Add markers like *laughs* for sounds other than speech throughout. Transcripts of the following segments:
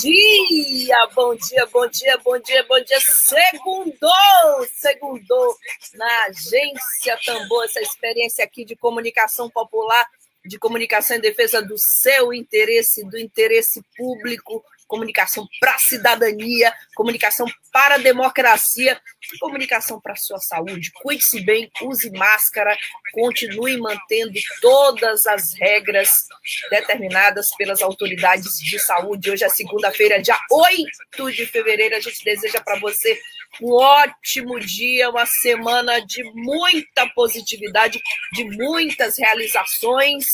Dia, bom dia, bom dia, bom dia, bom dia. Segundou, segundou na agência Tambor, essa experiência aqui de comunicação popular, de comunicação em defesa do seu interesse, do interesse público, comunicação para a cidadania, comunicação para a democracia, comunicação para a sua saúde. Cuide-se bem, use máscara, continue mantendo todas as regras determinadas pelas autoridades de saúde. Hoje é segunda-feira, dia 8 de fevereiro. A gente deseja para você um ótimo dia, uma semana de muita positividade, de muitas realizações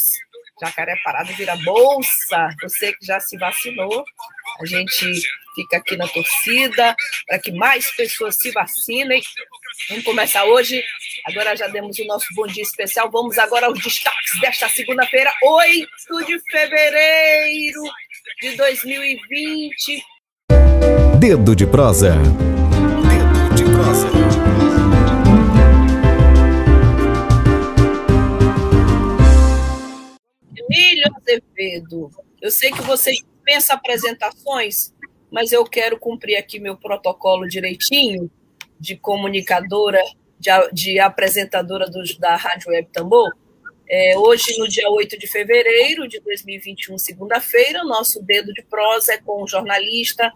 Jacaré Parado vira bolsa. Você que já se vacinou, a gente fica aqui na torcida para que mais pessoas se vacinem. Vamos começar hoje. Agora já demos o nosso bom dia especial. Vamos agora aos destaques desta segunda-feira, 8 de fevereiro de 2020. Dedo de prosa. Dedo de prosa. Azevedo, eu sei que você dispensa apresentações, mas eu quero cumprir aqui meu protocolo direitinho de comunicadora, de, de apresentadora do, da Rádio Web Tambor. É, hoje, no dia 8 de fevereiro de 2021, segunda-feira, nosso dedo de prosa é com o jornalista,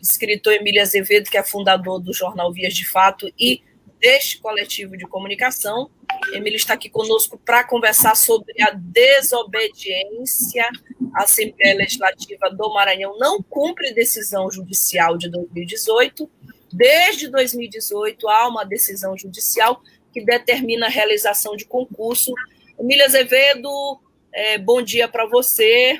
escritor Emílio Azevedo, que é fundador do jornal Vias de Fato e deste coletivo de comunicação. Emílio está aqui conosco para conversar sobre a desobediência. A Assembleia Legislativa do Maranhão não cumpre decisão judicial de 2018. Desde 2018 há uma decisão judicial que determina a realização de concurso. Emílio Azevedo, é, bom dia para você.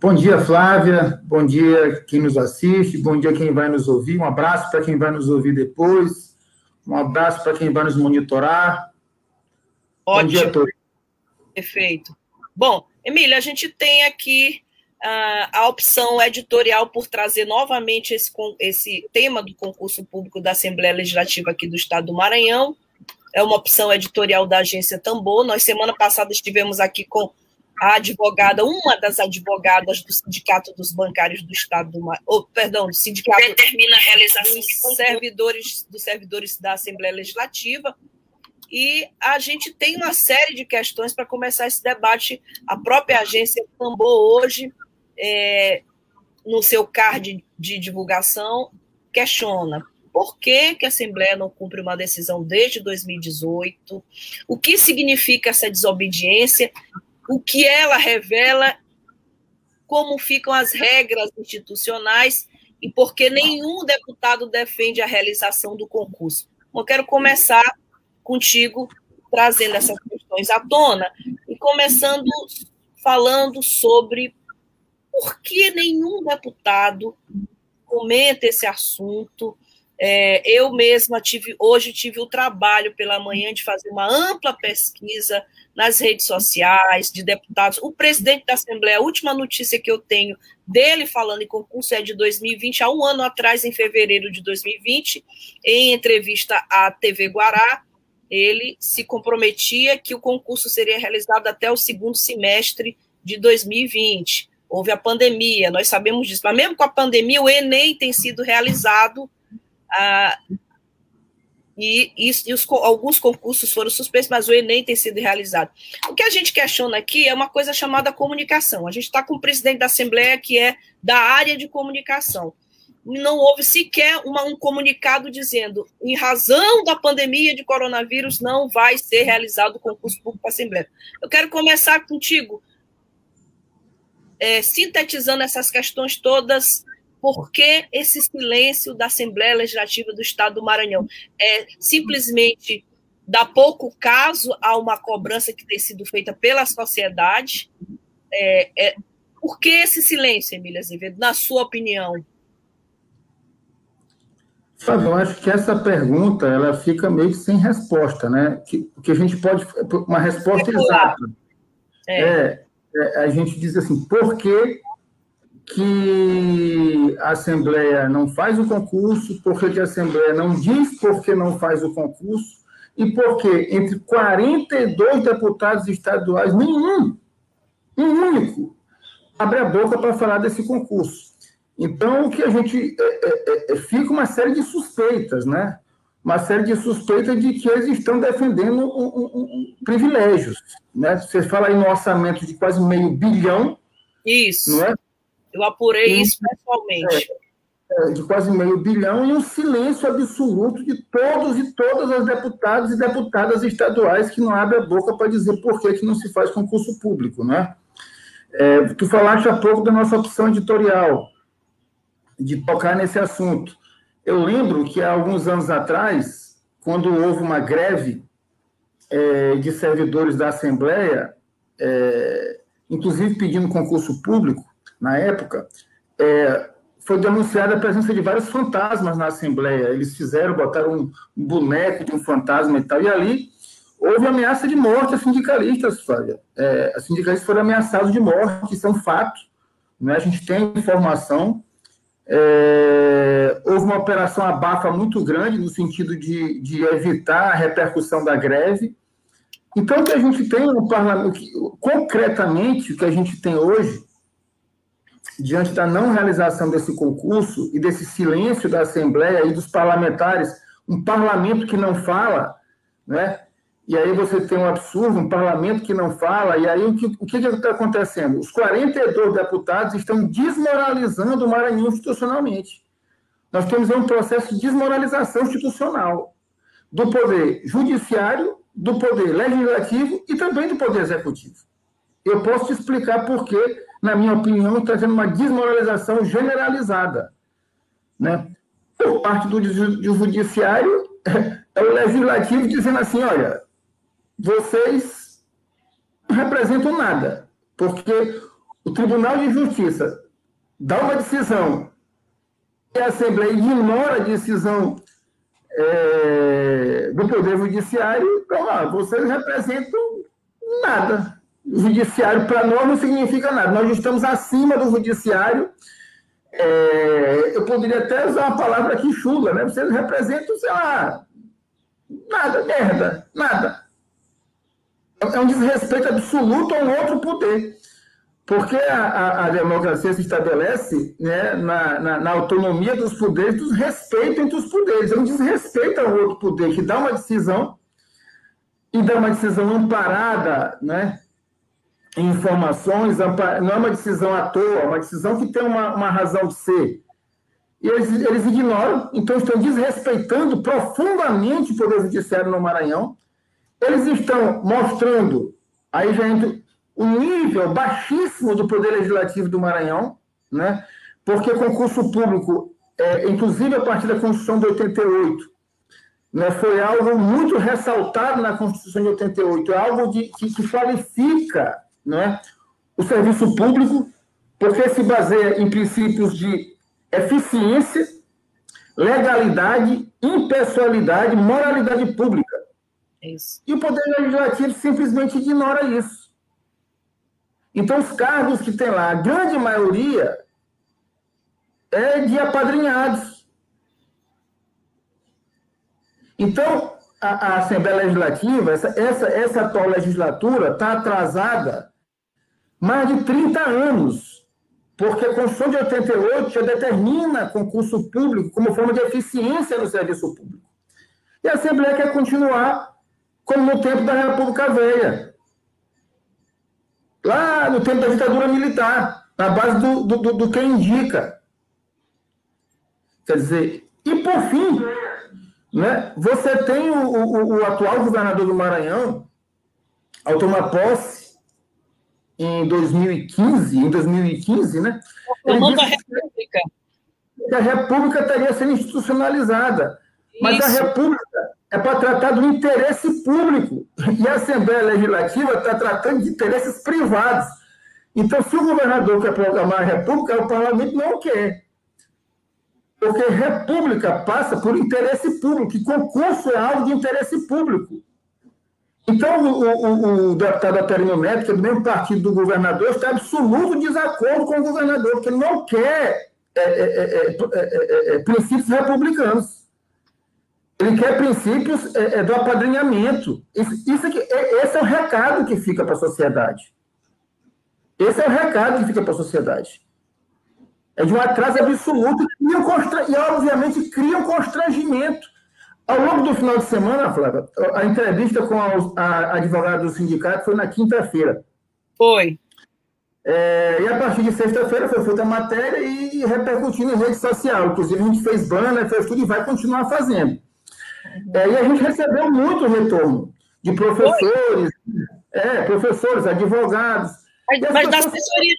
Bom dia, Flávia. Bom dia quem nos assiste. Bom dia quem vai nos ouvir. Um abraço para quem vai nos ouvir depois. Um abraço para quem vai nos monitorar. Ótimo. Bom dia a todos. Perfeito. Bom, Emília, a gente tem aqui uh, a opção editorial por trazer novamente esse, esse tema do concurso público da Assembleia Legislativa aqui do Estado do Maranhão. É uma opção editorial da agência Tambor. Nós, semana passada, estivemos aqui com a advogada, uma das advogadas do Sindicato dos Bancários do Estado do oh, perdão, do Sindicato determina a realização dos servidores, dos servidores da Assembleia Legislativa. E a gente tem uma série de questões para começar esse debate. A própria agência Tambor hoje, é, no seu card de divulgação, questiona por que, que, a Assembleia não cumpre uma decisão desde 2018, o que significa essa desobediência o que ela revela, como ficam as regras institucionais e por que nenhum deputado defende a realização do concurso. Eu quero começar contigo trazendo essas questões à tona e começando falando sobre por que nenhum deputado comenta esse assunto. É, eu mesma tive hoje tive o trabalho pela manhã de fazer uma ampla pesquisa nas redes sociais, de deputados. O presidente da Assembleia, a última notícia que eu tenho dele falando em concurso é de 2020, há um ano atrás, em fevereiro de 2020, em entrevista à TV Guará, ele se comprometia que o concurso seria realizado até o segundo semestre de 2020. Houve a pandemia, nós sabemos disso, mas mesmo com a pandemia, o Enem tem sido realizado ah, e, e, e os, alguns concursos foram suspensos, mas o Enem tem sido realizado. O que a gente questiona aqui é uma coisa chamada comunicação. A gente está com o presidente da Assembleia que é da área de comunicação. Não houve sequer uma, um comunicado dizendo, em razão da pandemia de coronavírus, não vai ser realizado o concurso público para a Assembleia. Eu quero começar contigo, é, sintetizando essas questões todas por que esse silêncio da Assembleia Legislativa do Estado do Maranhão? É simplesmente dá pouco caso a uma cobrança que tem sido feita pela sociedade. É, é, por que esse silêncio, Emília Azevedo, na sua opinião? Fábio, eu acho que essa pergunta ela fica meio que sem resposta, né? Que, que a gente pode. Uma resposta exata. É. É, é. a gente diz assim, por que, que a Assembleia não faz o concurso, por que, a Assembleia não diz por que não faz o concurso, e por que entre 42 deputados estaduais, nenhum, um único, abre a boca para falar desse concurso. Então, o que a gente. É, é, é, fica uma série de suspeitas, né? Uma série de suspeitas de que eles estão defendendo um, um, um, privilégios. Né? Você fala aí no orçamento de quase meio bilhão. Isso. Não é? Eu apurei e, isso pessoalmente. É, é, de quase meio bilhão e um silêncio absoluto de todos e todas as deputados e deputadas estaduais que não abrem a boca para dizer por que, que não se faz concurso público, né? É, tu falaste há pouco da nossa opção editorial de tocar nesse assunto. Eu lembro que há alguns anos atrás, quando houve uma greve é, de servidores da Assembleia, é, inclusive pedindo concurso público, na época, é, foi denunciada a presença de vários fantasmas na Assembleia. Eles fizeram, botaram um, boneco de um fantasma e tal, e ali houve ameaça de morte a sindicalistas, Flávia. É, as sindicalistas foram ameaçados de morte, isso é um fato. Né? A gente tem informação. É, houve uma operação abafa muito grande no sentido de, de, evitar a repercussão da greve. Então, o que a gente tem no parlamento, concretamente, o que a gente tem hoje, diante da não realização desse concurso e desse silêncio da Assembleia e dos parlamentares, um parlamento que não fala, né? e aí você tem um absurdo, um parlamento que não fala, e aí o que o que está acontecendo? Os 42 deputados estão desmoralizando o Maranhão institucionalmente. Nós temos um processo de desmoralização institucional do poder judiciário, do poder legislativo e também do poder executivo. Eu posso te explicar por que, na minha opinião, está tendo uma desmoralização generalizada. Né? Por parte do, do judiciário, *laughs* é o legislativo dizendo assim, olha, vocês não representam nada, porque o Tribunal de Justiça dá uma decisão e a Assembleia ignora a decisão é, do Poder Judiciário, então, ah, vocês representam nada. Judiciário, para nós, não significa nada. Nós estamos acima do Judiciário. É, eu poderia até usar uma palavra aqui chula, né? Vocês representam, sei lá, nada, merda, nada é um desrespeito absoluto a um outro poder. Porque a, a, a democracia se estabelece né, na, na, na, autonomia dos poderes, dos respeito entre os poderes. É um desrespeito ao outro poder que dá uma decisão e dá uma decisão amparada né, informações, não é uma decisão à toa, é uma decisão que tem uma, uma razão de ser. E eles, eles ignoram, então estão desrespeitando profundamente o Poder Judiciário no Maranhão, eles estão mostrando, aí já entra o nível baixíssimo do Poder Legislativo do Maranhão, né? porque concurso público, é, inclusive a partir da Constituição de 88, né, foi algo muito ressaltado na Constituição de 88, é algo de, que, que qualifica né, o serviço público, porque se baseia em princípios de eficiência, legalidade, impessoalidade, moralidade pública. Isso. E o Poder Legislativo simplesmente ignora isso. Então, os cargos que tem lá, a grande maioria é de apadrinhados. Então, a, a Assembleia Legislativa, essa, essa, essa atual legislatura, está atrasada mais de 30 anos, porque a Constituição de 88 já determina concurso público como forma de eficiência no serviço público. E a Assembleia quer continuar como no tempo da República Velha. Lá no tempo da ditadura militar, na base do, do, do, do que indica. Quer dizer, e por fim, né, você tem o, o, o atual governador do Maranhão, ao tomar posse em 2015, em 2015, né? Ele disse a República. Que a República estaria sendo institucionalizada. Isso. Mas a República é para tratar do interesse público. E a Assembleia Legislativa está tratando de interesses privados. Então, se o governador quer proclamar a República, o parlamento não quer. Porque república passa por interesse público, e concurso é algo de interesse público. Então, o, o, o deputado Aterino Neto, que é do mesmo partido do governador, está em absoluto desacordo com o governador, porque ele não quer é, é, é, princípios republicanos. Ele quer princípios do apadrinhamento. Isso, isso aqui, esse é o recado que fica para a sociedade. Esse é o recado que fica para a sociedade. É de um atraso absoluto e, obviamente, cria um constrangimento. Ao longo do final de semana, Flávia, a entrevista com a, a advogada do sindicato foi na quinta-feira. Foi. É, e a partir de sexta-feira foi feita a matéria e repercutindo em rede social. Inclusive, a gente fez banner, fez tudo e vai continuar fazendo. É, e a gente recebeu muito retorno de professores, é, professores, advogados. Mas, mas pessoas... da assessoria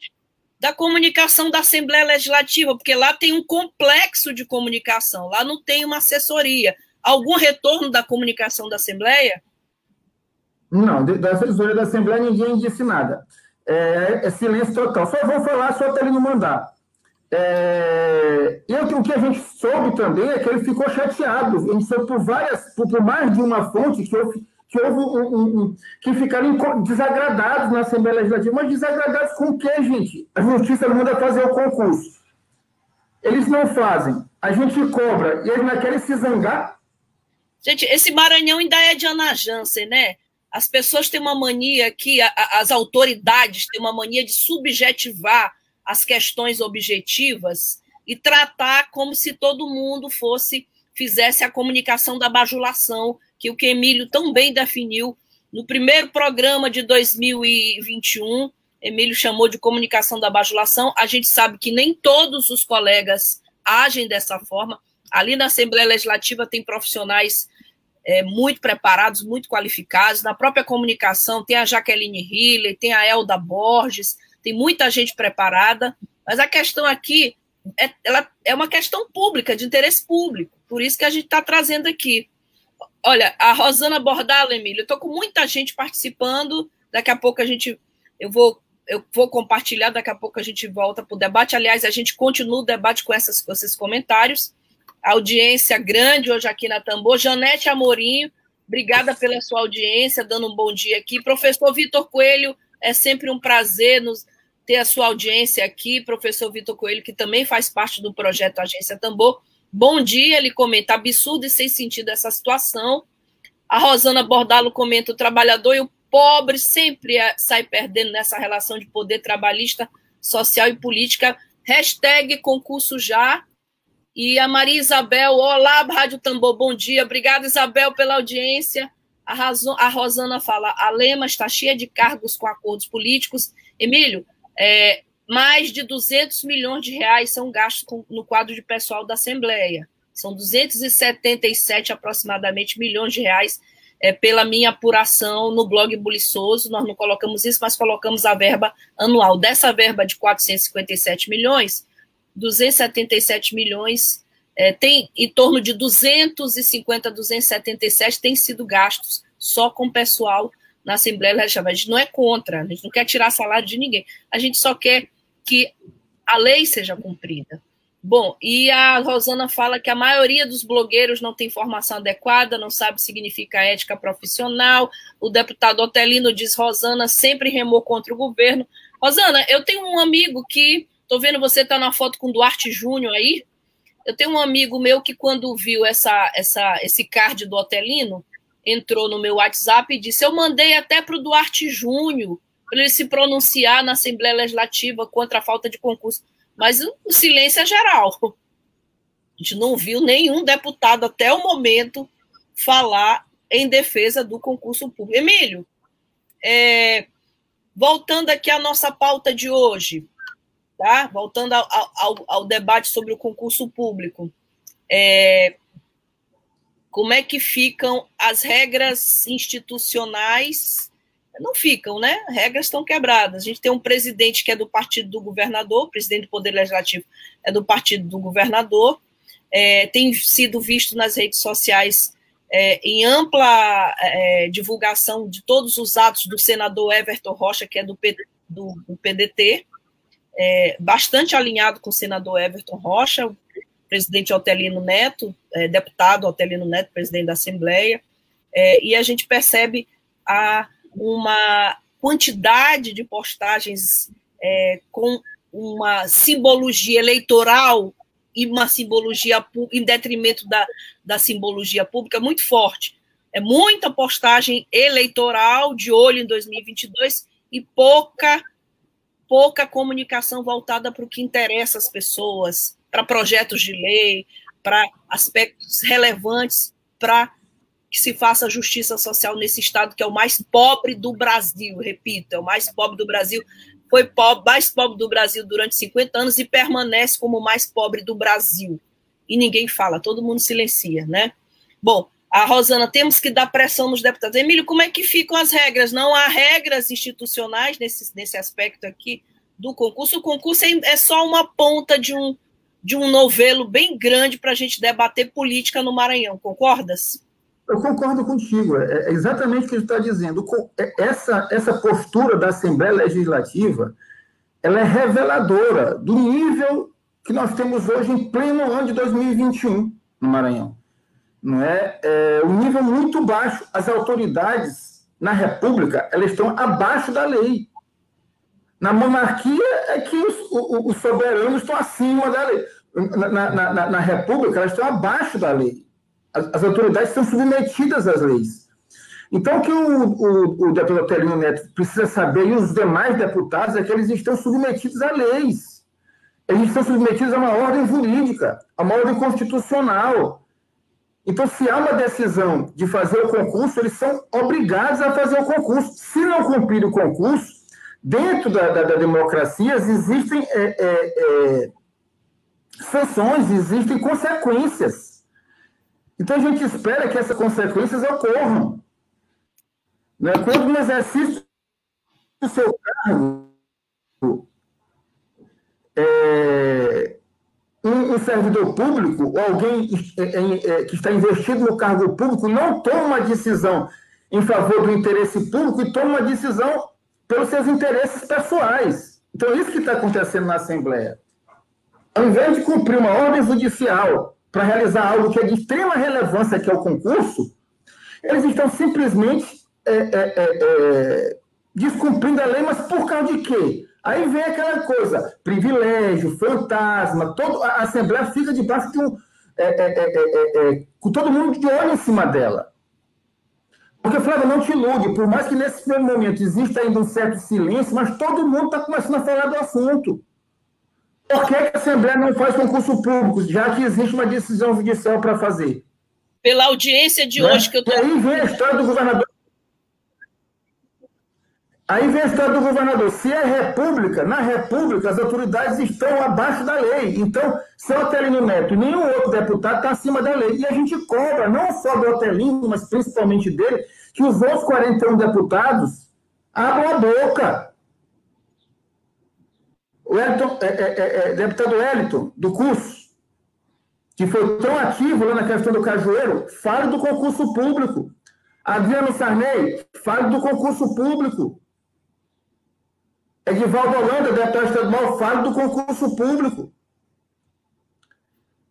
da comunicação da Assembleia Legislativa, porque lá tem um complexo de comunicação, lá não tem uma assessoria. Algum retorno da comunicação da Assembleia? Não, da assessoria da Assembleia ninguém disse nada. É, é silêncio total. Só vou falar só até ele não mandar. É, o que a gente soube também é que ele ficou chateado. Gente soube por várias, por, por mais de uma fonte que houve que, houve um, um, um, que ficaram desagradados na Assembleia Legislativa. Mas desagradados com o quê, gente? A Justiça manda fazer o concurso. Eles não fazem. A gente cobra. E eles querem se zangar. Gente, esse Maranhão ainda é de Ana Jansen, né? As pessoas têm uma mania que as autoridades têm uma mania de subjetivar as questões objetivas e tratar como se todo mundo fosse fizesse a comunicação da bajulação que o que Emílio tão bem definiu no primeiro programa de 2021. Emílio chamou de comunicação da bajulação. A gente sabe que nem todos os colegas agem dessa forma. Ali na Assembleia Legislativa tem profissionais é, muito preparados, muito qualificados. Na própria comunicação tem a Jaqueline Hiller, tem a Elda Borges, tem muita gente preparada. Mas a questão aqui é, ela é uma questão pública, de interesse público. Por isso que a gente está trazendo aqui. Olha, a Rosana Bordalo, Emílio, eu estou com muita gente participando. Daqui a pouco a gente. Eu vou, eu vou compartilhar, daqui a pouco a gente volta para o debate. Aliás, a gente continua o debate com, essas, com esses comentários. Audiência grande hoje aqui na Tambor. Janete Amorim, obrigada pela sua audiência, dando um bom dia aqui. Professor Vitor Coelho, é sempre um prazer nos, ter a sua audiência aqui. Professor Vitor Coelho, que também faz parte do projeto Agência Tambor. Bom dia, ele comenta, absurdo e sem sentido essa situação. A Rosana Bordalo comenta, o trabalhador e o pobre sempre é, sai perdendo nessa relação de poder trabalhista, social e política. Hashtag concurso já. E a Maria Isabel, olá, Rádio Tambor, bom dia. Obrigada, Isabel, pela audiência. A, Razon, a Rosana fala, a Lema está cheia de cargos com acordos políticos. Emílio, é, mais de 200 milhões de reais são gastos com, no quadro de pessoal da Assembleia. São 277 aproximadamente milhões de reais é, pela minha apuração no blog Buliçoso. Nós não colocamos isso, mas colocamos a verba anual. Dessa verba de 457 milhões, 277 milhões é, tem em torno de 250, 277 têm sido gastos só com pessoal na Assembleia Legislativa. A gente não é contra, a gente não quer tirar salário de ninguém. A gente só quer que a lei seja cumprida. Bom, e a Rosana fala que a maioria dos blogueiros não tem formação adequada, não sabe o que significa ética profissional. O deputado Otelino diz: Rosana sempre remou contra o governo. Rosana, eu tenho um amigo que. Estou vendo você tá na foto com Duarte Júnior aí. Eu tenho um amigo meu que, quando viu essa, essa, esse card do Otelino, entrou no meu WhatsApp e disse: Eu mandei até para o Duarte Júnior para ele se pronunciar na Assembleia Legislativa contra a falta de concurso. Mas o silêncio é geral. A gente não viu nenhum deputado até o momento falar em defesa do concurso público. Emílio, é, voltando aqui à nossa pauta de hoje, tá? Voltando ao, ao, ao debate sobre o concurso público. É, como é que ficam as regras institucionais não ficam, né? Regras estão quebradas. A gente tem um presidente que é do partido do governador, o presidente do Poder Legislativo é do partido do governador, é, tem sido visto nas redes sociais é, em ampla é, divulgação de todos os atos do senador Everton Rocha, que é do, P, do, do PDT, é, bastante alinhado com o senador Everton Rocha, o presidente Otelino Neto, é, deputado Otelino Neto, presidente da Assembleia, é, e a gente percebe a, uma quantidade de postagens é, com uma simbologia eleitoral e uma simbologia em detrimento da, da simbologia pública muito forte. É muita postagem eleitoral de olho em 2022 e pouca pouca comunicação voltada para o que interessa às pessoas, para projetos de lei, para aspectos relevantes para que se faça justiça social nesse estado que é o mais pobre do Brasil, repito, é o mais pobre do Brasil, foi pobre, mais pobre do Brasil durante 50 anos e permanece como o mais pobre do Brasil. E ninguém fala, todo mundo silencia, né? Bom, a Rosana, temos que dar pressão nos deputados. Emílio, como é que ficam as regras? Não há regras institucionais nesse, nesse aspecto aqui do concurso. O concurso é, é só uma ponta de um, de um novelo bem grande para a gente debater política no Maranhão, concordas? Eu concordo contigo, é, é exatamente o que ele está dizendo. É, essa, essa postura da Assembleia Legislativa ela é reveladora do nível que nós temos hoje em pleno ano de 2021 no Maranhão. Não é? é um nível muito baixo. As autoridades na República elas estão abaixo da lei. Na monarquia é que os, os, os soberanos estão acima da lei. Na, na, na, na República elas estão abaixo da lei as, autoridades são submetidas às leis. Então, o que o, o, o deputado Telino Neto precisa saber, e os demais deputados, é que eles estão submetidos a leis. Eles estão submetidos a uma ordem jurídica, a uma ordem constitucional. Então, se há uma decisão de fazer o concurso, eles são obrigados a fazer o concurso. Se não cumprir o concurso, dentro da, da, da democracia existem é, é, é, sanções, existem consequências. Então a gente espera que essas consequências ocorram. Né? Quando no exercício do seu cargo, é, um, servidor público ou alguém é, é, é, que está investido no cargo público não toma decisão em favor do interesse público e toma uma decisão pelos seus interesses pessoais. Então, isso que está acontecendo na Assembleia. Ao invés de cumprir uma ordem judicial para realizar algo que é de extrema relevância, que é o concurso, eles estão simplesmente é, é, é, descumprindo a lei, mas por causa de quê? Aí vem aquela coisa, privilégio, fantasma, todo, a Assembleia fica debaixo de um. É, é, com todo mundo de olho em cima dela. Porque, Flávio, não te ilude, por mais que nesse primeiro momento exista ainda um certo silêncio, mas todo mundo está começando a falar do assunto. Por que a Assembleia não faz concurso público, já que existe uma decisão judicial para fazer? Pela audiência de né? hoje que eu estou. Aí vem a história do governador. A história do governador. Se é república, na república as autoridades estão abaixo da lei. Então, se o Otelino Neto e nenhum outro deputado está acima da lei. E a gente cobra, não só do Otelino, mas principalmente dele, que os outros 41 deputados abram a boca o Elton, é, é, é, é, deputado Wellington, do curso, que foi tão ativo lá na questão do cajueiro, fale do concurso público. Adriano Sarney, fale do concurso público. Edivaldo Holanda, deputado estadual, fale do concurso público.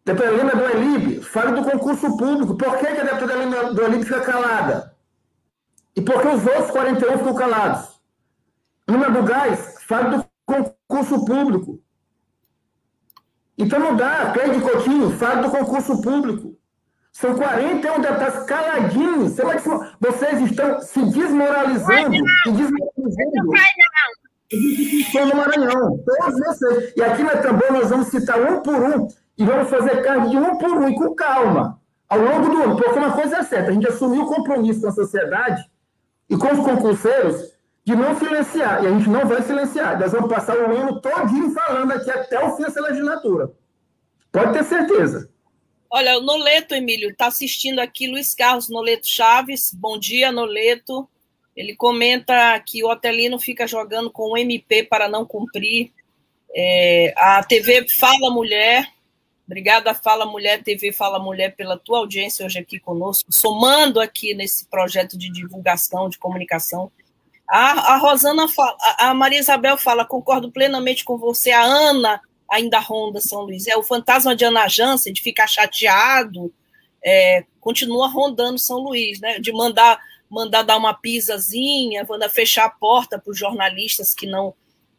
Deputada Helena do Elib, fale do concurso público. Por que, que a deputada Helena do Elib fica calada? E por que os outros 41 ficam calados? Luna do Gás, fale do concurso público. Então não dá. Cleide Coutinho, fala do concurso público. São 41 deputados caladinhos. Vocês estão se desmoralizando. Se desmoralizando. Estão no Maranhão. Todos vocês. E aqui na Tambor nós vamos citar um por um e vamos fazer cargo de um por um e com calma. Ao longo do ano. Porque uma coisa é certa, a gente assumiu o compromisso com a sociedade e com os concurseiros de não silenciar. E a gente não vai silenciar. Nós vamos passar o ano todinho falando aqui até o fim dessa legislatura. Pode ter certeza. Olha, o Noleto, Emílio, está assistindo aqui Luiz Carlos Noleto Chaves. Bom dia, Noleto. Ele comenta que o Otelino fica jogando com o MP para não cumprir. É, a TV Fala Mulher Obrigada, Fala Mulher TV, Fala Mulher, pela tua audiência hoje aqui conosco, somando aqui nesse projeto de divulgação, de comunicação. A, a Rosana fala, a Maria Isabel fala, concordo plenamente com você, a Ana ainda ronda São Luís. É o fantasma de Ana Jansen, de ficar chateado, é, continua rondando São Luís, né? De mandar mandar dar uma pisazinha, mandar fechar a porta para os jornalistas que não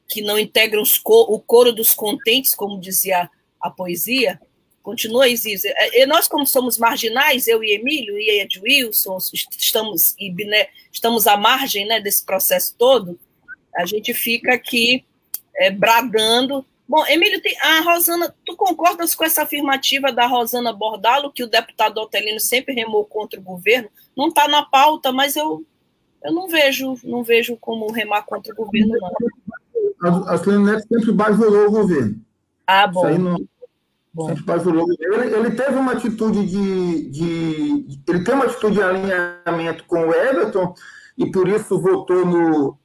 que não integram o coro dos contentes, como dizia a poesia, continua existir. E nós, como somos marginais, eu e Emílio e Ed Wilson, estamos, Biné, estamos à margem né, desse processo todo, a gente fica aqui é, bradando. Bom, Emílio, a Rosana, tu concordas com essa afirmativa da Rosana Bordalo, que o deputado Otelino sempre remou contra o governo? Não está na pauta, mas eu, eu não vejo, não vejo como remar contra o governo, não. A, a Neto sempre bajulou o governo. Ah, bom. Isso aí não, ele, ele, teve uma atitude de, de, Ele tem uma atitude de alinhamento com o Everton e por isso votou no,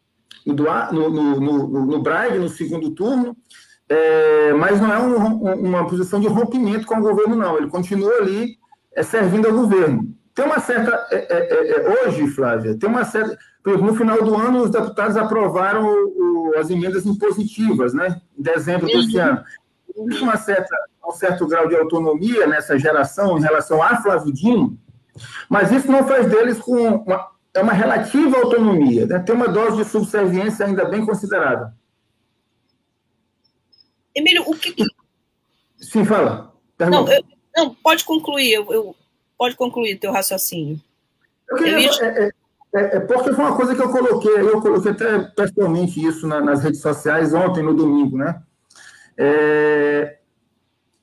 no, no, no, no Braga no segundo turno. É, mas não é um, uma posição de rompimento com o governo, não. Ele continua ali é, servindo ao governo. Tem uma certa. É, é, é, é hoje, Flávia, tem uma certa. No final do ano, os deputados aprovaram o, o, as emendas impositivas, né? Em dezembro desse uhum. ano. Tem uma certa um certo grau de autonomia nessa geração em relação a Flávio Dino, mas isso não faz deles com uma, é uma relativa autonomia, né? tem uma dose de subserviência ainda bem considerável. Emílio, o que. Sim, fala. Não, eu, não, pode concluir, eu, eu, pode concluir teu raciocínio. Eu queria, eu ia... é, é, é, porque foi uma coisa que eu coloquei, eu coloquei até pessoalmente isso na, nas redes sociais ontem, no domingo, né? É,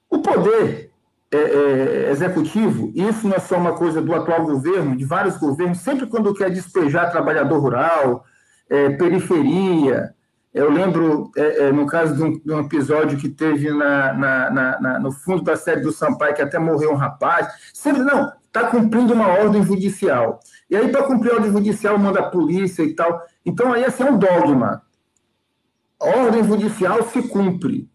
o poder é, é, executivo, isso não é só uma coisa do atual governo, de vários governos, sempre quando quer despejar trabalhador rural, é, periferia. Eu lembro, é, é, no caso de um, de um, episódio que teve na, na, na, no fundo da série do Sampaio, que até morreu um rapaz, sempre, não, está cumprindo uma ordem judicial. E aí, para cumprir a ordem judicial, manda a polícia e tal. Então, aí, assim, é um dogma. A ordem judicial se cumpre.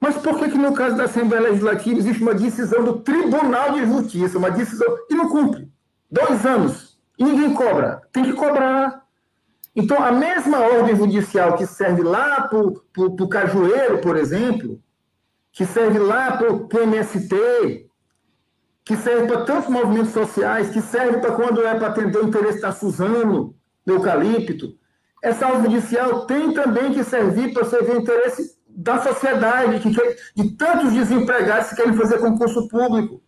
Mas por que, que no caso da Assembleia Legislativa existe uma decisão do Tribunal de Justiça, uma decisão e não cumpre? Dois anos. E ninguém cobra. Tem que cobrar. Então, a mesma ordem judicial que serve lá para o Cajueiro, por exemplo, que serve lá para o MST, que serve para tantos movimentos sociais, que serve para quando é para atender o interesse da Suzano, do eucalipto, essa ordem judicial tem também que servir para servir o interesse da sociedade, que de tantos desempregados que querem fazer concurso público.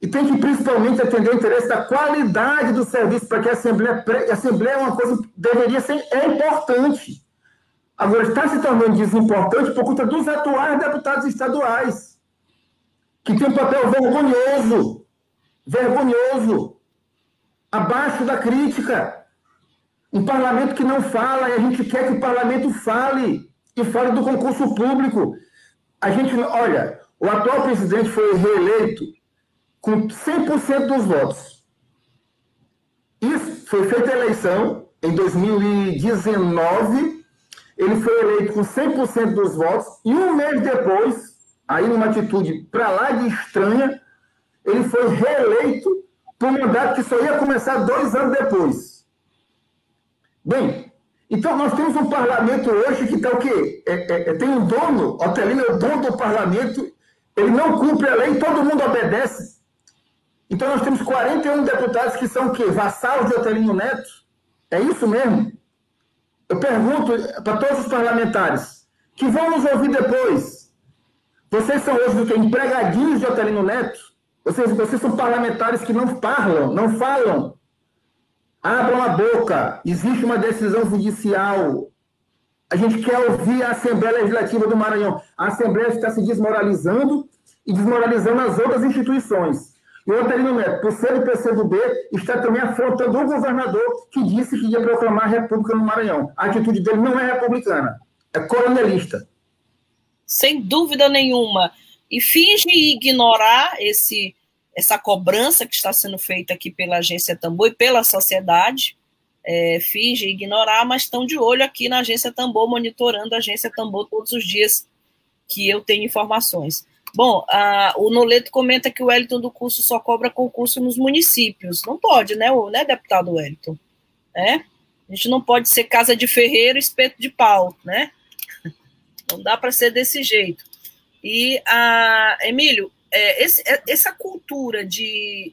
E tem que principalmente atender o interesse da qualidade do serviço, para que a Assembleia, a Assembleia é uma coisa, deveria ser, é importante. Agora, está se tornando desimportante por conta dos atuais deputados estaduais, que tem um papel vergonhoso, vergonhoso, abaixo da crítica. Um parlamento que não fala, e a gente quer que o parlamento fale e fora do concurso público. A gente, olha, o atual presidente foi reeleito com 100% dos votos. Isso foi feita a eleição em 2019, ele foi eleito com 100% dos votos e um mês depois, aí numa atitude para lá de estranha, ele foi reeleito por um mandato que só ia começar dois anos depois. Bem, então, nós temos um parlamento hoje que está o quê? É, é, é, tem um dono, Otelino é o dono do parlamento, ele não cumpre a lei, todo mundo obedece. Então, nós temos 41 deputados que são o quê? Vassalos de Otelino Neto? É isso mesmo? Eu pergunto para todos os parlamentares que vão nos ouvir depois. Vocês são hoje do que? Empregadinhos de Otelino Neto? Vocês, vocês são parlamentares que não falam, não falam. Abram a boca. Existe uma decisão judicial. A gente quer ouvir a Assembleia Legislativa do Maranhão. A Assembleia está se desmoralizando e desmoralizando as outras instituições. E o Antelino Neto, por ser do PCdoB, está também afrontando o governador que disse que ia proclamar a República no Maranhão. A atitude dele não é republicana, é coronelista. Sem dúvida nenhuma. E finge ignorar esse essa cobrança que está sendo feita aqui pela agência Tambor e pela sociedade, é, finge ignorar, mas estão de olho aqui na agência Tambor, monitorando a agência Tambor todos os dias que eu tenho informações. Bom, a, o Noleto comenta que o Wellington do curso só cobra concurso nos municípios. Não pode, né, o, né deputado Wellington? É? A gente não pode ser casa de ferreiro, espeto de pau, né? Não dá para ser desse jeito. E, a, Emílio, é, esse, é, essa cultura de,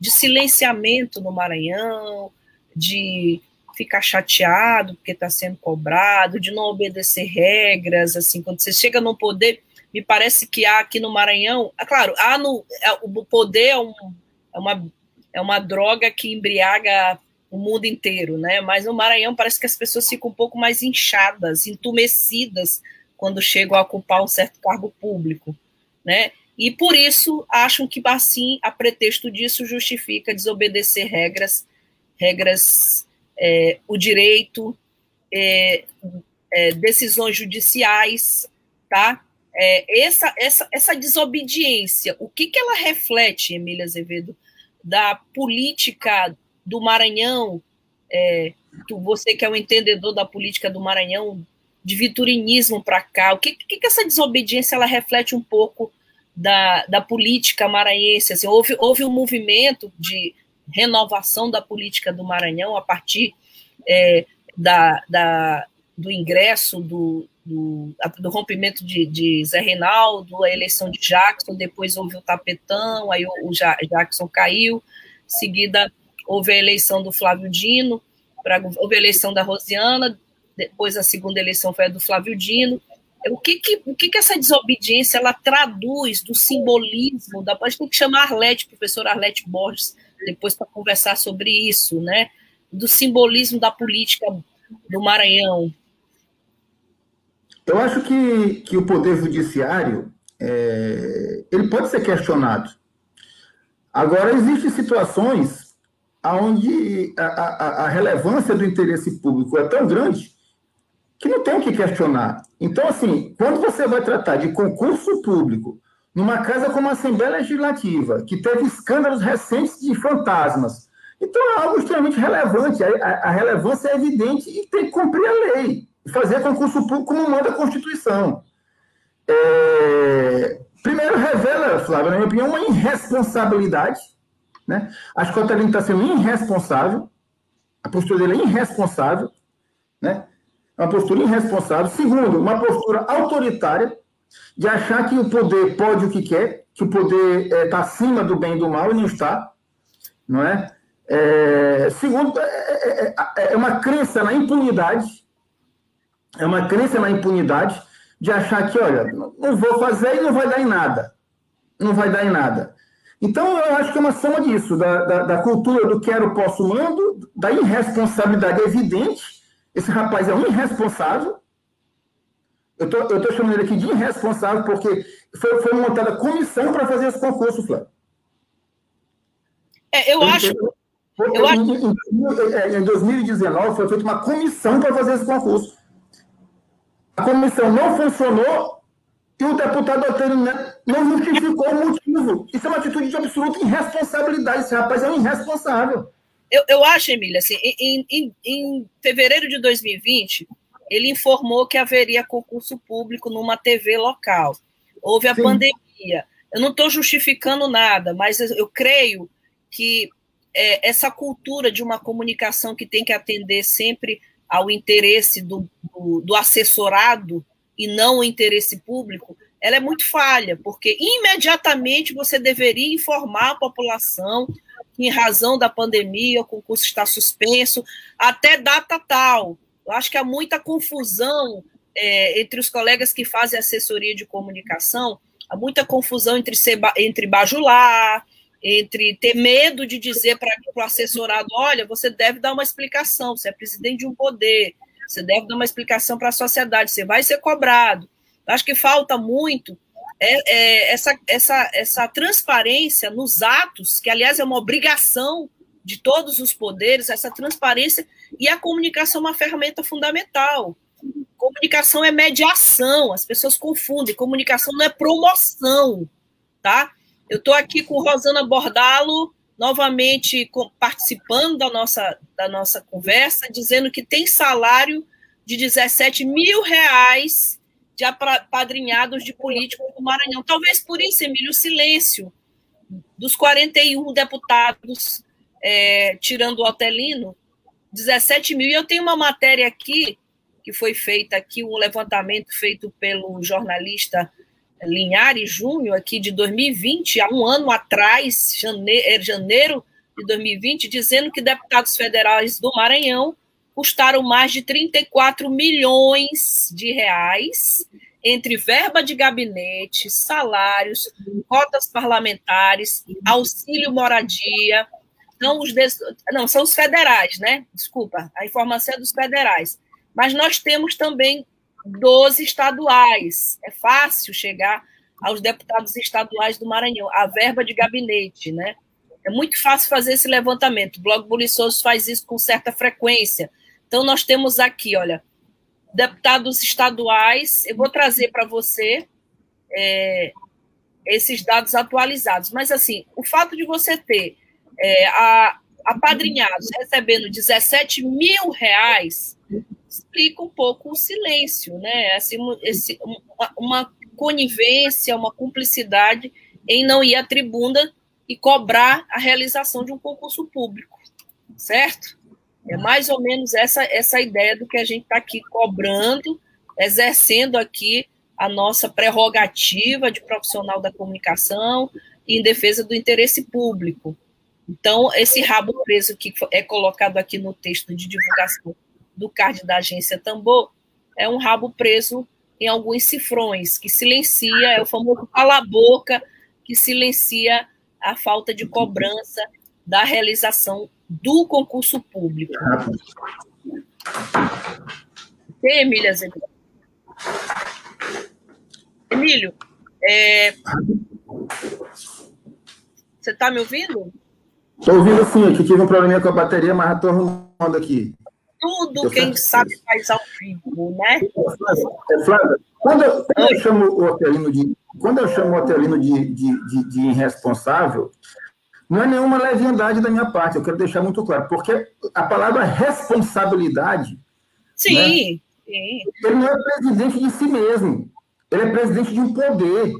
de silenciamento no Maranhão, de ficar chateado porque está sendo cobrado, de não obedecer regras, assim, quando você chega no poder, me parece que há aqui no Maranhão, é claro, há no, é, o poder é, um, é, uma, é uma droga que embriaga o mundo inteiro, né? Mas no Maranhão parece que as pessoas ficam um pouco mais inchadas, entumecidas quando chegam a ocupar um certo cargo público, né? E por isso acham que assim, a pretexto disso, justifica desobedecer regras, regras, é, o direito, é, é, decisões judiciais, tá? É, essa, essa, essa desobediência, o que, que ela reflete, Emília Azevedo, da política do Maranhão? É, tu, você que é um entendedor da política do Maranhão, de viturinismo para cá, o que, que, que essa desobediência ela reflete um pouco da, da política maranhense. Assim, houve, houve um movimento de renovação da política do Maranhão a partir é, da, da, do ingresso, do, do, do rompimento de, de, Zé Reinaldo, a eleição de Jackson, depois houve o tapetão, aí o, o Jackson caiu, em seguida houve a eleição do Flávio Dino, pra, houve a eleição da Rosiana, depois a segunda eleição foi a do Flávio Dino, o que que, o que que essa desobediência ela traduz do simbolismo da a gente tem que chamar Arlete, professor Arlete Borges, depois para conversar sobre isso, né? Do simbolismo da política do Maranhão. Eu acho que, que o poder judiciário é, ele pode ser questionado. Agora existem situações onde a, a, a relevância do interesse público é tão grande que não tem o que questionar. Então, assim, quando você vai tratar de concurso público numa casa como a Assembleia Legislativa, que teve escândalos recentes de fantasmas, então é algo extremamente relevante. A, a, a relevância é evidente e tem que cumprir a lei, fazer concurso público como manda a Constituição. É... Primeiro, revela, Flávio, na minha opinião, uma irresponsabilidade. Né? Acho que o Otelino está sendo irresponsável, a postura dele é irresponsável. Né? É uma postura irresponsável. Segundo, uma postura autoritária, de achar que o poder pode o que quer, que o poder está é, tá acima do bem e do mal, e não está. Não é? é segundo, é é, é, é uma crença na impunidade, é uma crença na impunidade de achar que, olha, não vou fazer e não vai dar em nada. Não vai dar em nada. Então, eu acho que é uma soma disso, da, da, da cultura do quero, posso, mando, da irresponsabilidade evidente esse rapaz é um irresponsável. Eu tô, estou chamando ele aqui de irresponsável porque foi, foi montada comissão para fazer esse concurso, Flávio. É, eu, acho. Foi, eu em, acho... Em, em 2019 foi feita uma comissão para fazer esse concurso. A comissão não funcionou e o deputado Neto não justificou o motivo. Isso é uma atitude de absoluta irresponsabilidade. Esse rapaz é um irresponsável. Eu, eu acho, Emília, assim, em, em, em fevereiro de 2020, ele informou que haveria concurso público numa TV local. Houve a Sim. pandemia. Eu não estou justificando nada, mas eu creio que é, essa cultura de uma comunicação que tem que atender sempre ao interesse do, do, do assessorado e não o interesse público, ela é muito falha, porque imediatamente você deveria informar a população em razão da pandemia, o concurso está suspenso, até data tal. Eu acho que há muita confusão é, entre os colegas que fazem assessoria de comunicação, há muita confusão entre, ser, entre bajular, entre ter medo de dizer para o assessorado: olha, você deve dar uma explicação, você é presidente de um poder, você deve dar uma explicação para a sociedade, você vai ser cobrado. Acho que falta muito é, é, essa, essa, essa transparência nos atos, que aliás é uma obrigação de todos os poderes, essa transparência e a comunicação é uma ferramenta fundamental. Comunicação é mediação, as pessoas confundem. Comunicação não é promoção, tá? Eu estou aqui com Rosana Bordalo, novamente participando da nossa, da nossa conversa, dizendo que tem salário de 17 mil reais de apadrinhados de políticos do Maranhão. Talvez por isso, Emílio, o silêncio dos 41 deputados, é, tirando o Altelino, 17 mil. E eu tenho uma matéria aqui, que foi feita aqui, um levantamento feito pelo jornalista Linhares Júnior, aqui de 2020, há um ano atrás, janeiro, é, janeiro de 2020, dizendo que deputados federais do Maranhão custaram mais de 34 milhões de reais entre verba de gabinete, salários, cotas parlamentares, auxílio moradia, não os des... não são os federais, né? Desculpa, a informação é dos federais. Mas nós temos também 12 estaduais. É fácil chegar aos deputados estaduais do Maranhão, a verba de gabinete, né? É muito fácil fazer esse levantamento. O Blog Buliçoso faz isso com certa frequência. Então, nós temos aqui, olha, deputados estaduais. Eu vou trazer para você é, esses dados atualizados. Mas, assim, o fato de você ter é, a, apadrinhados recebendo 17 mil reais explica um pouco o silêncio, né? Assim, esse, uma, uma conivência, uma cumplicidade em não ir à tribuna e cobrar a realização de um concurso público, certo? É mais ou menos essa, essa ideia do que a gente está aqui cobrando, exercendo aqui a nossa prerrogativa de profissional da comunicação em defesa do interesse público. Então, esse rabo preso que é colocado aqui no texto de divulgação do card da agência Tambor é um rabo preso em alguns cifrões, que silencia, é o famoso cala-boca, que silencia a falta de cobrança da realização do concurso público. Tem, Emília. Emílio, é... você está me ouvindo? Estou ouvindo sim, aqui tive um probleminha com a bateria, mas estou arrumando aqui. Tudo quem sabe faz ao vivo, né? É, Flávia, quando, eu, quando eu chamo o Otelino de, quando eu chamo o Otelino de, de, de, de irresponsável, não é nenhuma leviandade da minha parte, eu quero deixar muito claro, porque a palavra responsabilidade. Sim, né, sim. Ele não é presidente de si mesmo, ele é presidente de um poder.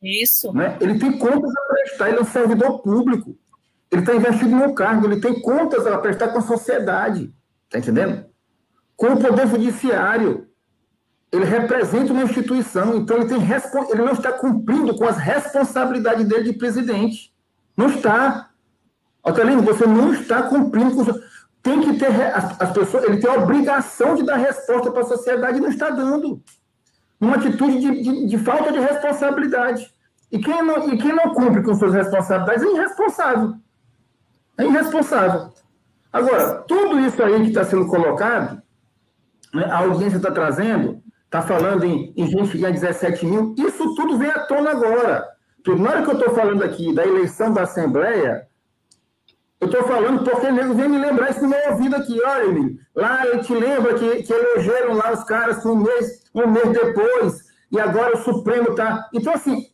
Isso. Né? Ele tem contas a prestar, ele é um servidor público. Ele está investido no cargo, ele tem contas a prestar com a sociedade. Está entendendo? Com o poder judiciário. Ele representa uma instituição, então ele, tem, ele não está cumprindo com as responsabilidades dele de presidente. Não está. Otelino, você não está cumprindo com. Tem que ter. As, as pessoas, ele tem a obrigação de dar resposta para a sociedade e não está dando. Uma atitude de, de, de, falta de responsabilidade. E quem, não, e quem não cumpre com suas responsabilidades é irresponsável. É irresponsável. Agora, tudo isso aí que está sendo colocado, né, a audiência está trazendo, está falando em, em gente ganhar 17 mil, isso tudo vem à tona agora. Na hora que eu estou falando aqui da eleição da Assembleia, eu estou falando porque nego vem me lembrar isso no meu ouvido aqui. Olha, Emílio, lá eu te lembro que, que elegeram lá os caras um mês, um mês depois, e agora o Supremo está. Então, assim,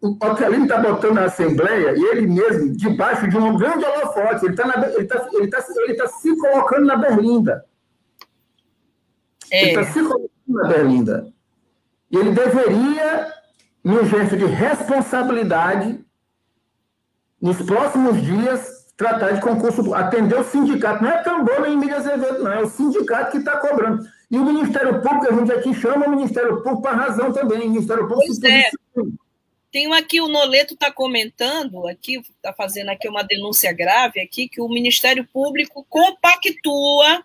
o Otelino está botando na Assembleia, e ele mesmo, debaixo de um grande holofote, ele está ele tá, ele tá, ele tá se colocando na berlinda. É. Ele está se colocando na berlinda. E ele deveria num gesto de responsabilidade, nos próximos dias, tratar de concurso, atender o sindicato. Não é tambor nem Emília Azevedo, não, é o sindicato que está cobrando. E o Ministério Público, a gente aqui chama o Ministério Público para razão também. O Ministério Público pois é. Tem aqui, o Noleto está comentando, aqui, está fazendo aqui uma denúncia grave aqui, que o Ministério Público compactua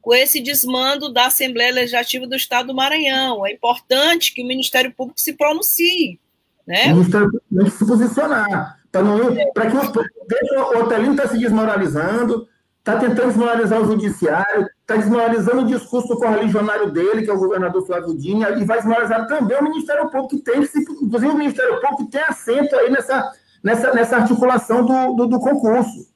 com esse desmando da Assembleia Legislativa do Estado do Maranhão. É importante que o Ministério Público se pronuncie. Né? O Ministério Público se posicionar. Para que o, o Otelino está se desmoralizando, está tentando desmoralizar o judiciário, está desmoralizando o discurso correligionário dele, que é o governador Flávio Dini, e vai desmoralizar também o Ministério Público, que tem, inclusive o Ministério Público tem assento aí nessa, nessa, nessa articulação do, do, do concurso.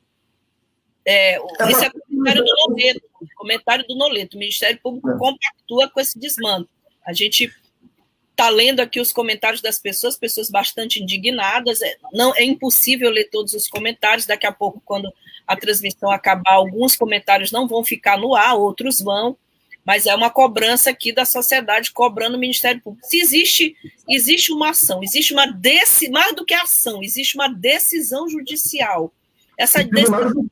É, esse é o comentário do Noleto. Comentário do Noleto. O Ministério Público é. compactua com esse desmando. A gente está lendo aqui os comentários das pessoas, pessoas bastante indignadas. É, não é impossível ler todos os comentários. Daqui a pouco, quando a transmissão acabar, alguns comentários não vão ficar no ar, outros vão. mas é uma cobrança aqui da sociedade cobrando o Ministério Público. Se existe, existe uma ação, existe uma decisão, mais do que ação, existe uma decisão judicial. Essa decisão,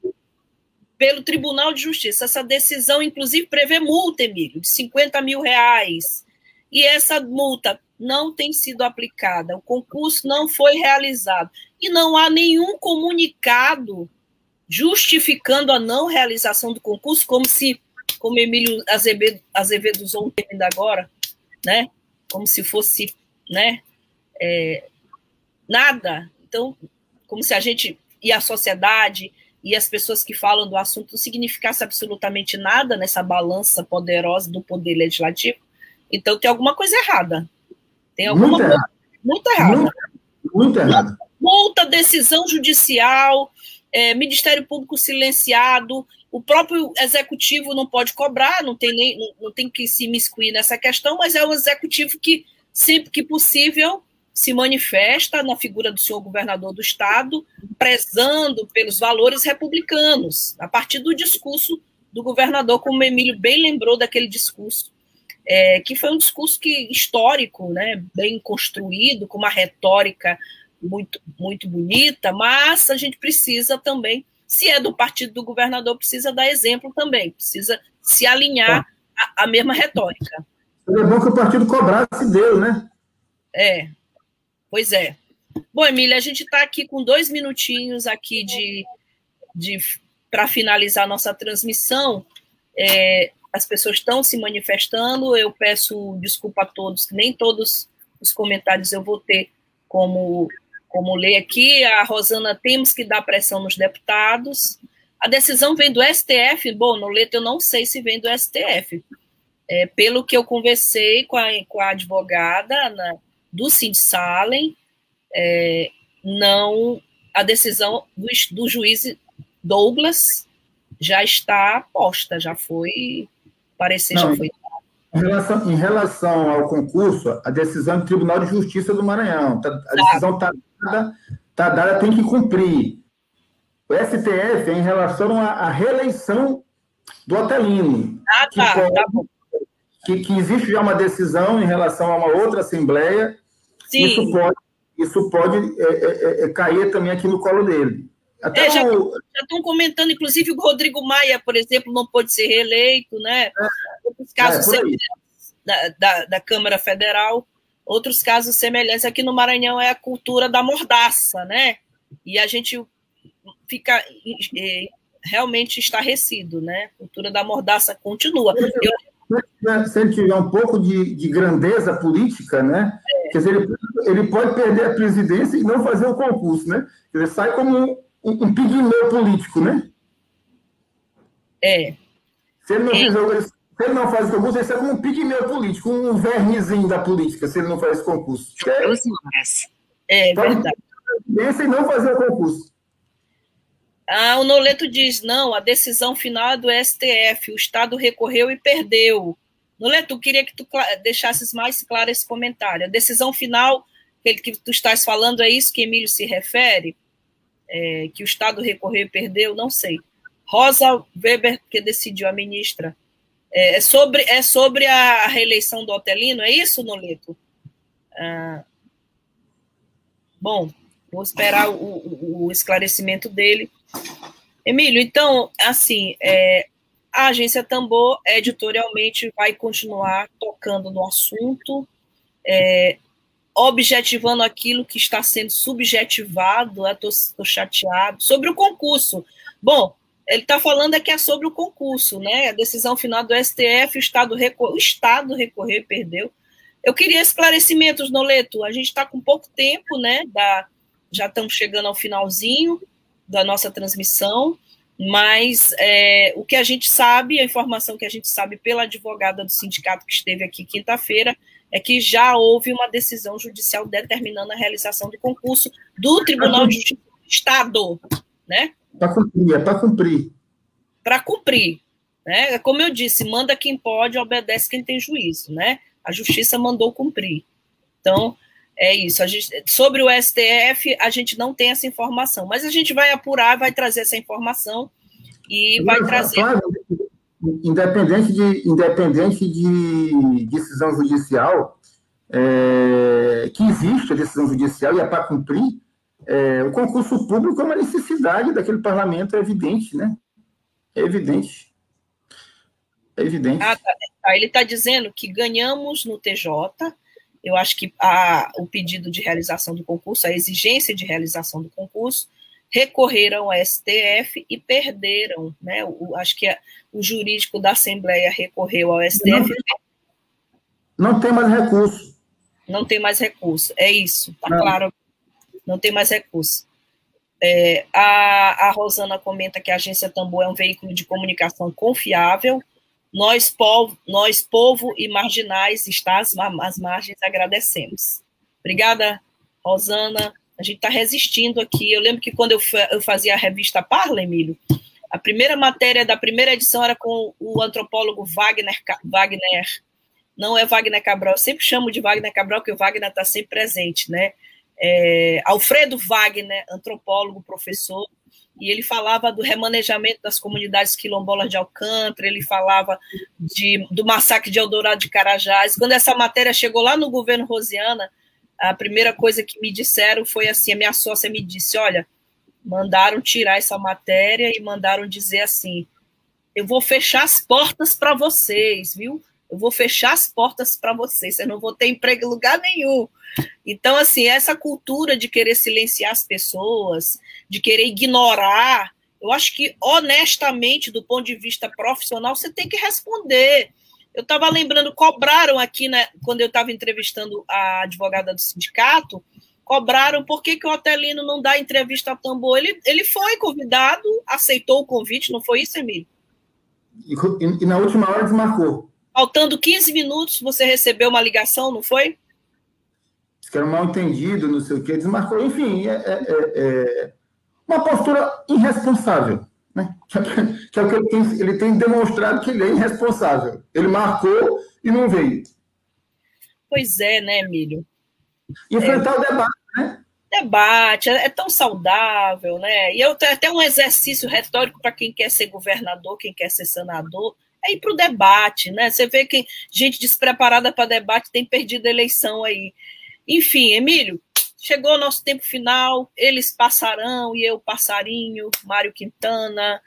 pelo Tribunal de Justiça. Essa decisão, inclusive, prevê multa, Emílio, de 50 mil reais. E essa multa não tem sido aplicada, o concurso não foi realizado. E não há nenhum comunicado justificando a não realização do concurso, como se como Emílio Azevedo, Azevedo usou um termo agora, né? Como se fosse, né? É, nada. Então, como se a gente e a sociedade e as pessoas que falam do assunto não significasse absolutamente nada nessa balança poderosa do poder legislativo. Então, tem alguma coisa errada. Tem alguma muito coisa errado. muito errada. Muito, muito errada. Multa, decisão judicial, é, Ministério Público silenciado, o próprio executivo não pode cobrar, não tem, nem, não, não tem que se miscuir nessa questão, mas é o executivo que, sempre que possível, se manifesta na figura do senhor governador do estado, prezando pelos valores republicanos, a partir do discurso do governador, como o Emílio bem lembrou daquele discurso, é, que foi um discurso que, histórico, né, bem construído, com uma retórica muito, muito bonita, mas a gente precisa também se é do partido do governador, precisa dar exemplo também, precisa se alinhar à, à mesma retórica. É bom que o partido cobrasse dele, né? É, pois é. Bom, Emília, a gente está aqui com dois minutinhos aqui de, de para finalizar a nossa transmissão. É, as pessoas estão se manifestando. Eu peço desculpa a todos, que nem todos os comentários eu vou ter como como lê aqui, a Rosana, temos que dar pressão nos deputados. A decisão vem do STF, bom, no leto eu não sei se vem do STF. É, pelo que eu conversei com a, com a advogada na, do Cindy Salem, é, não, a decisão do, do juiz Douglas já está posta, já foi, parecer, não, já foi em relação, em relação, ao concurso, a decisão do Tribunal de Justiça do Maranhão, tá, a decisão está dada, tá dada, tem que cumprir. O STF é em relação à, reeleição do Otelino. Ah, tá, que, pode, tá bom. Que, que, existe já uma decisão em relação a uma outra Assembleia. Sim. Isso pode, isso pode é, é, é, cair também aqui no colo dele. Até é, já, o... estão comentando, inclusive, o Rodrigo Maia, por exemplo, não pôde ser reeleito, né? É, Outros casos é, da, da, da Câmara Federal. Outros casos semelhantes aqui no Maranhão é a cultura da mordaça, né? E a gente fica é, realmente estarrecido, né? A cultura da mordaça continua. Eu... Se ele tiver um pouco de, de grandeza política, né? É. Quer dizer, ele, ele, pode perder a presidência e não fazer o concurso, né? Quer dizer, sai como um, um pigmeu político, né? É. Se ele não é. fizer se ele não faz o concurso, ele é como um pigmeu político, um vermezinho da política, se ele não faz esse concurso. É, é verdade. Pensa em não fazer o concurso. Ah, o Noleto diz, não, a decisão final é do STF, o Estado recorreu e perdeu. Noleto, eu queria que tu deixasses mais claro esse comentário. A decisão final, aquele que tu estás falando, é isso que Emílio se refere? É, que o Estado recorreu e perdeu? Não sei. Rosa Weber, que decidiu, a ministra, é, é sobre, é sobre a reeleição do Otelino, é isso, Noleto? Ah, bom, vou esperar o, o, o, esclarecimento dele. Emílio, então, assim, é, a agência Tambor editorialmente vai continuar tocando no assunto, é, objetivando aquilo que está sendo subjetivado, estou chateado, sobre o concurso. Bom, ele está falando aqui é sobre o concurso, né? A decisão final do STF, o Estado, recor o Estado recorreu e perdeu. Eu queria esclarecimentos, Noleto. A gente está com pouco tempo, né? Da, já estamos chegando ao finalzinho da nossa transmissão, mas é, o que a gente sabe, a informação que a gente sabe pela advogada do sindicato que esteve aqui quinta-feira, é que já houve uma decisão judicial determinando a realização do concurso do Tribunal de Justiça do Estado, né? Para cumprir, é para cumprir. Para cumprir. Né? É como eu disse, manda quem pode, obedece quem tem juízo. Né? A justiça mandou cumprir. Então, é isso. A gente, sobre o STF, a gente não tem essa informação, mas a gente vai apurar, vai trazer essa informação e vai trazer. independente de, independente de decisão judicial, é, que existe a decisão judicial e é para cumprir, é, o concurso público é uma necessidade daquele parlamento, é evidente, né? É evidente. É evidente. Ah, tá. Ele está dizendo que ganhamos no TJ. Eu acho que a, o pedido de realização do concurso, a exigência de realização do concurso, recorreram ao STF e perderam. Né? O, acho que a, o jurídico da Assembleia recorreu ao STF. Não tem, não tem mais recurso. Não tem mais recurso. É isso, está claro. Não tem mais recurso. É, a, a Rosana comenta que a agência Tambor é um veículo de comunicação confiável. Nós, povo, nós, povo e marginais, está às, às margens, agradecemos. Obrigada, Rosana. A gente está resistindo aqui. Eu lembro que quando eu, eu fazia a revista Parla, Emílio, a primeira matéria da primeira edição era com o antropólogo Wagner, Wagner não é Wagner Cabral, eu sempre chamo de Wagner Cabral, porque o Wagner está sempre presente, né? É, Alfredo Wagner, antropólogo, professor, e ele falava do remanejamento das comunidades quilombolas de Alcântara, ele falava de, do massacre de Eldorado de Carajás. Quando essa matéria chegou lá no governo Rosiana, a primeira coisa que me disseram foi assim: a minha sócia me disse, olha, mandaram tirar essa matéria e mandaram dizer assim: eu vou fechar as portas para vocês, viu? Eu vou fechar as portas para vocês, vocês não vão ter emprego em lugar nenhum. Então, assim, essa cultura de querer silenciar as pessoas, de querer ignorar, eu acho que, honestamente, do ponto de vista profissional, você tem que responder. Eu estava lembrando, cobraram aqui, né, quando eu estava entrevistando a advogada do sindicato, cobraram por que, que o Otelino não dá entrevista a tambor. Ele, ele foi convidado, aceitou o convite, não foi isso, Emílio? E, e na última hora desmarcou. Faltando 15 minutos, você recebeu uma ligação, não foi? Que era um mal entendido, não sei o quê, desmarcou. Enfim, é, é, é, é uma postura irresponsável. Né? *laughs* Que é o que ele tem, ele tem demonstrado que ele é irresponsável. Ele marcou e não veio. Pois é, né, Emílio? Enfrentar é, o debate, né? Debate, é, é tão saudável, né? E eu até um exercício retórico para quem quer ser governador, quem quer ser senador, é ir para o debate, né? Você vê que gente despreparada para debate tem perdido a eleição aí. Enfim, Emílio, chegou o nosso tempo final, eles passarão e eu passarinho, Mário Quintana.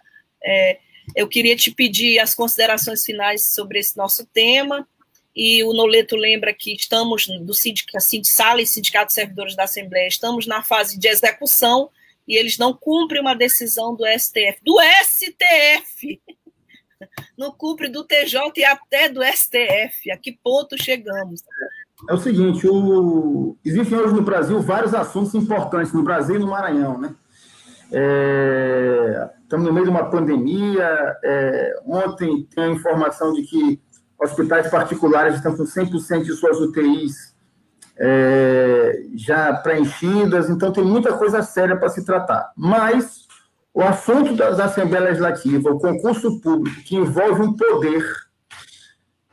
É, eu queria te pedir as considerações finais sobre esse nosso tema. E o Noleto lembra que estamos do sindicato, Sala e Sindicato de Servidores da Assembleia, estamos na fase de execução e eles não cumprem uma decisão do STF. Do STF! Não cumpre do TJ e até do STF. A que ponto chegamos? É o seguinte, o... existem hoje no Brasil vários assuntos importantes, no Brasil e no Maranhão, né? É... Estamos no meio de uma pandemia. É... Ontem tem a informação de que hospitais particulares estão com 100% de suas UTIs é... já preenchidas, então tem muita coisa séria para se tratar. Mas o assunto das Assembleias Legislativas, o concurso público, que envolve um poder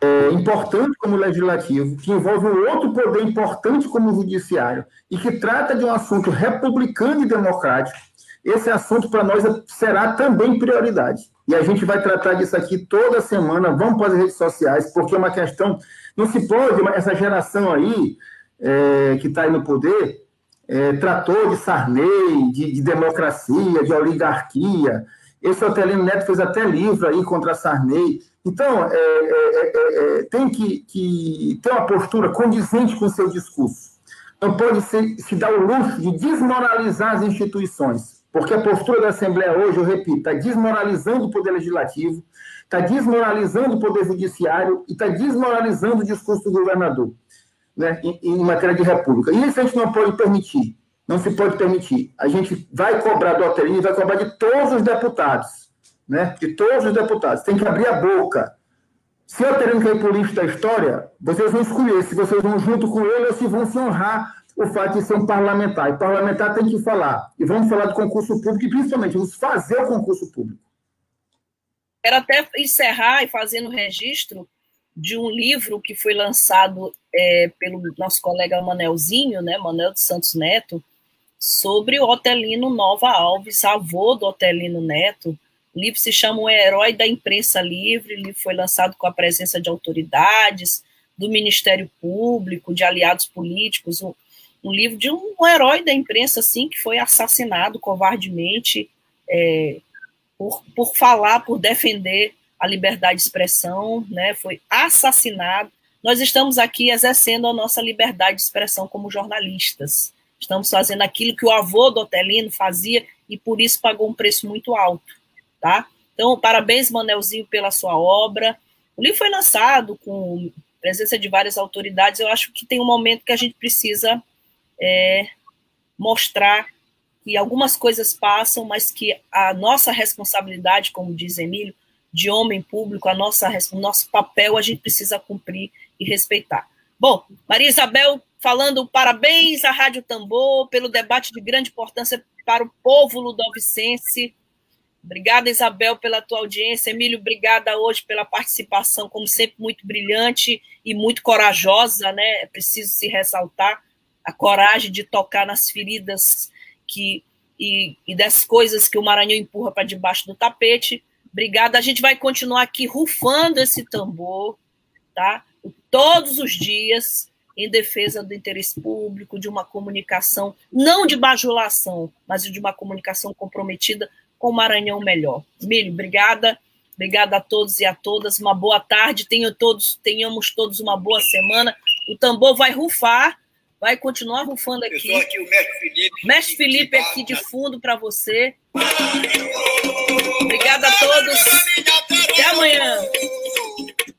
é, importante como legislativo, que envolve um outro poder importante como judiciário, e que trata de um assunto republicano e democrático, esse assunto para nós será também prioridade. E a gente vai tratar disso aqui toda semana, vamos para as redes sociais, porque é uma questão. Não se pode, essa geração aí, é, que está aí no poder, é, tratou de Sarney, de, de democracia, de oligarquia, esse Otelino Neto fez até livro aí contra Sarney. Então, é, é, é, tem que, que, ter uma postura condizente com o seu discurso. Não pode ser, se dar o luxo de desmoralizar as instituições, porque a postura da Assembleia hoje, eu repito, está desmoralizando o Poder Legislativo, está desmoralizando o Poder Judiciário e está desmoralizando o discurso do governador né, em, em matéria de república. E isso a gente não pode permitir. Não se pode permitir. A gente vai cobrar do Alterini, vai cobrar de todos os deputados, né? De todos os deputados. Tem que abrir a boca. Se o Alterini cair por lixo da história, vocês vão escolher se vocês vão junto com ele ou se vão se honrar o fato de ser um parlamentar. E parlamentar tem que falar. E vamos falar do concurso público e, principalmente, vamos fazer o concurso público. Quero até encerrar e fazendo registro de um livro que foi lançado é, pelo nosso colega Manelzinho, né, Manel de Santos Neto, sobre o Otelino Nova Alves, avô do Otelino Neto, O livro se chama O Herói da Imprensa Livre, o livro foi lançado com a presença de autoridades, do Ministério Público, de aliados políticos, um, um livro de um, um, herói da imprensa, assim, que foi assassinado covardemente é, por, por falar, por defender a liberdade de expressão, né, foi assassinado. Nós estamos aqui exercendo a nossa liberdade de expressão como jornalistas. Estamos fazendo aquilo que o avô do Otelino fazia e por isso pagou um preço muito alto, tá? Então, parabéns, Manelzinho, pela sua obra. O livro foi lançado com presença de várias autoridades. Eu acho que tem um momento que a gente precisa é, mostrar que algumas coisas passam, mas que a nossa responsabilidade, como diz Emílio, de homem público, a nossa, o nosso papel a gente precisa cumprir e respeitar. Bom, Maria Isabel falando parabéns à Rádio Tambor pelo debate de grande importância para o povo ludovicense. Obrigada, Isabel, pela tua audiência. Emílio, obrigada hoje pela participação, como sempre, muito brilhante e muito corajosa, né? É preciso se ressaltar a coragem de tocar nas feridas que e, e das coisas que o Maranhão empurra para debaixo do tapete. Obrigada. A gente vai continuar aqui rufando esse tambor, tá? Todos os dias em defesa do interesse público, de uma comunicação, não de bajulação, mas de uma comunicação comprometida com o Maranhão melhor. Milho, obrigada. Obrigada a todos e a todas. Uma boa tarde. Tenham todos, tenhamos todos uma boa semana. O tambor vai rufar, vai continuar rufando aqui. Eu aqui o Mestre Felipe. Mestre Felipe aqui de fundo para você. Obrigada a todos. Até amanhã.